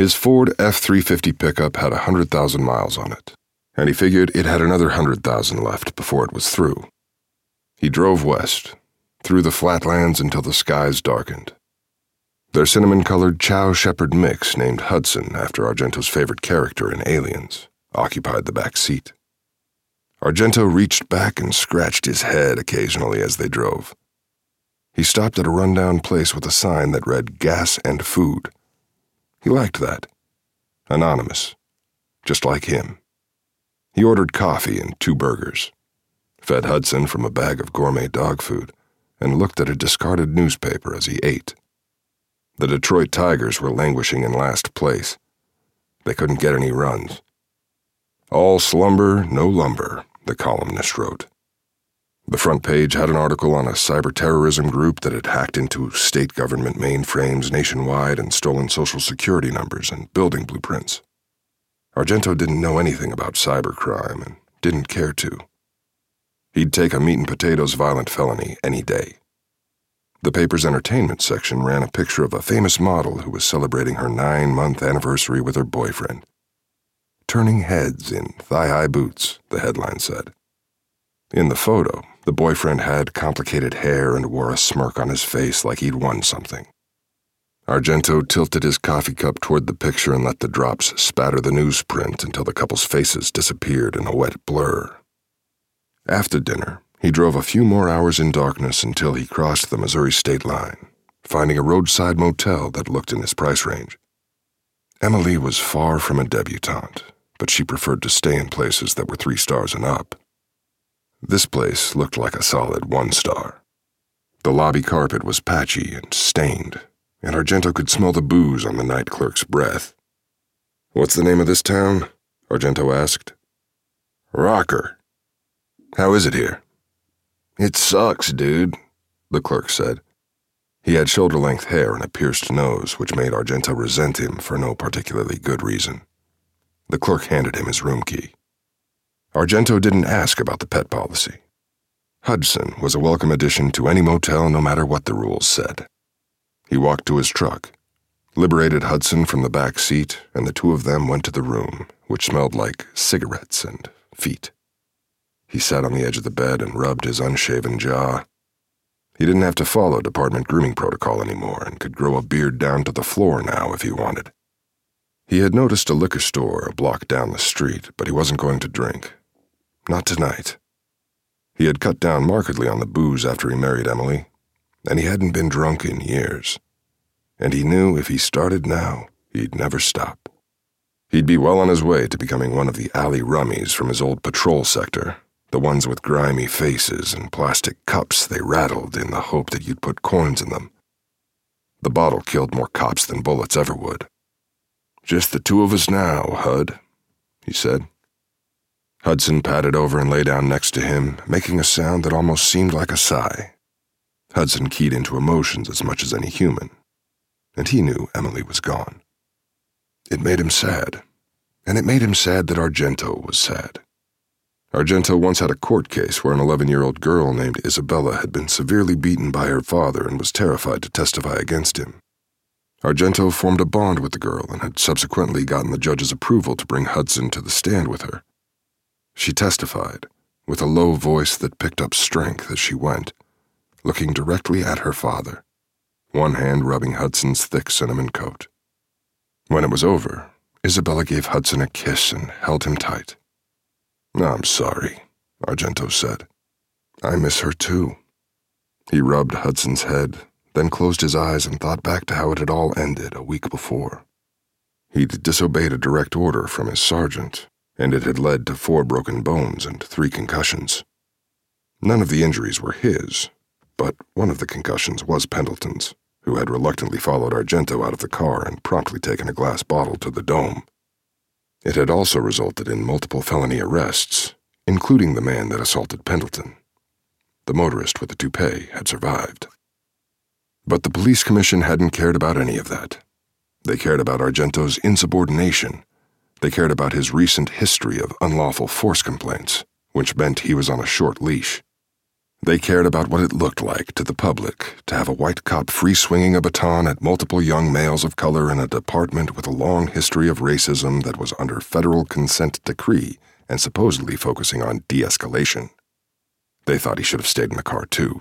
His Ford F 350 pickup had a 100,000 miles on it, and he figured it had another 100,000 left before it was through. He drove west, through the flatlands until the skies darkened. Their cinnamon colored Chow Shepherd mix, named Hudson after Argento's favorite character in Aliens, occupied the back seat. Argento reached back and scratched his head occasionally as they drove. He stopped at a rundown place with a sign that read gas and food. He liked that. Anonymous. Just like him. He ordered coffee and two burgers, fed Hudson from a bag of gourmet dog food, and looked at a discarded newspaper as he ate. The Detroit Tigers were languishing in last place. They couldn't get any runs. All slumber, no lumber, the columnist wrote. The front page had an article on a cyber terrorism group that had hacked into state government mainframes nationwide and stolen social security numbers and building blueprints. Argento didn't know anything about cybercrime and didn't care to. He'd take a meat and potatoes violent felony any day. The paper's entertainment section ran a picture of a famous model who was celebrating her nine month anniversary with her boyfriend. Turning heads in thigh high boots, the headline said. In the photo, the boyfriend had complicated hair and wore a smirk on his face like he'd won something. Argento tilted his coffee cup toward the picture and let the drops spatter the newsprint until the couple's faces disappeared in a wet blur. After dinner, he drove a few more hours in darkness until he crossed the Missouri state line, finding a roadside motel that looked in his price range. Emily was far from a debutante, but she preferred to stay in places that were three stars and up. This place looked like a solid one star. The lobby carpet was patchy and stained, and Argento could smell the booze on the night clerk's breath. What's the name of this town? Argento asked. Rocker. How is it here? It sucks, dude, the clerk said. He had shoulder length hair and a pierced nose, which made Argento resent him for no particularly good reason. The clerk handed him his room key. Argento didn't ask about the pet policy. Hudson was a welcome addition to any motel no matter what the rules said. He walked to his truck, liberated Hudson from the back seat, and the two of them went to the room, which smelled like cigarettes and feet. He sat on the edge of the bed and rubbed his unshaven jaw. He didn't have to follow department grooming protocol anymore and could grow a beard down to the floor now if he wanted. He had noticed a liquor store a block down the street, but he wasn't going to drink. Not tonight. He had cut down markedly on the booze after he married Emily, and he hadn't been drunk in years. And he knew if he started now, he'd never stop. He'd be well on his way to becoming one of the alley rummies from his old patrol sector, the ones with grimy faces and plastic cups they rattled in the hope that you'd put coins in them. The bottle killed more cops than bullets ever would. Just the two of us now, Hud, he said. Hudson padded over and lay down next to him, making a sound that almost seemed like a sigh. Hudson keyed into emotions as much as any human, and he knew Emily was gone. It made him sad, and it made him sad that Argento was sad. Argento once had a court case where an 11 year old girl named Isabella had been severely beaten by her father and was terrified to testify against him. Argento formed a bond with the girl and had subsequently gotten the judge's approval to bring Hudson to the stand with her. She testified, with a low voice that picked up strength as she went, looking directly at her father, one hand rubbing Hudson's thick cinnamon coat. When it was over, Isabella gave Hudson a kiss and held him tight. I'm sorry, Argento said. I miss her too. He rubbed Hudson's head, then closed his eyes and thought back to how it had all ended a week before. He'd disobeyed a direct order from his sergeant and it had led to four broken bones and three concussions. None of the injuries were his, but one of the concussions was Pendleton's, who had reluctantly followed Argento out of the car and promptly taken a glass bottle to the dome. It had also resulted in multiple felony arrests, including the man that assaulted Pendleton. The motorist with the toupee had survived. But the police commission hadn't cared about any of that. They cared about Argento's insubordination they cared about his recent history of unlawful force complaints, which meant he was on a short leash. They cared about what it looked like to the public to have a white cop free swinging a baton at multiple young males of color in a department with a long history of racism that was under federal consent decree and supposedly focusing on de escalation. They thought he should have stayed in the car, too,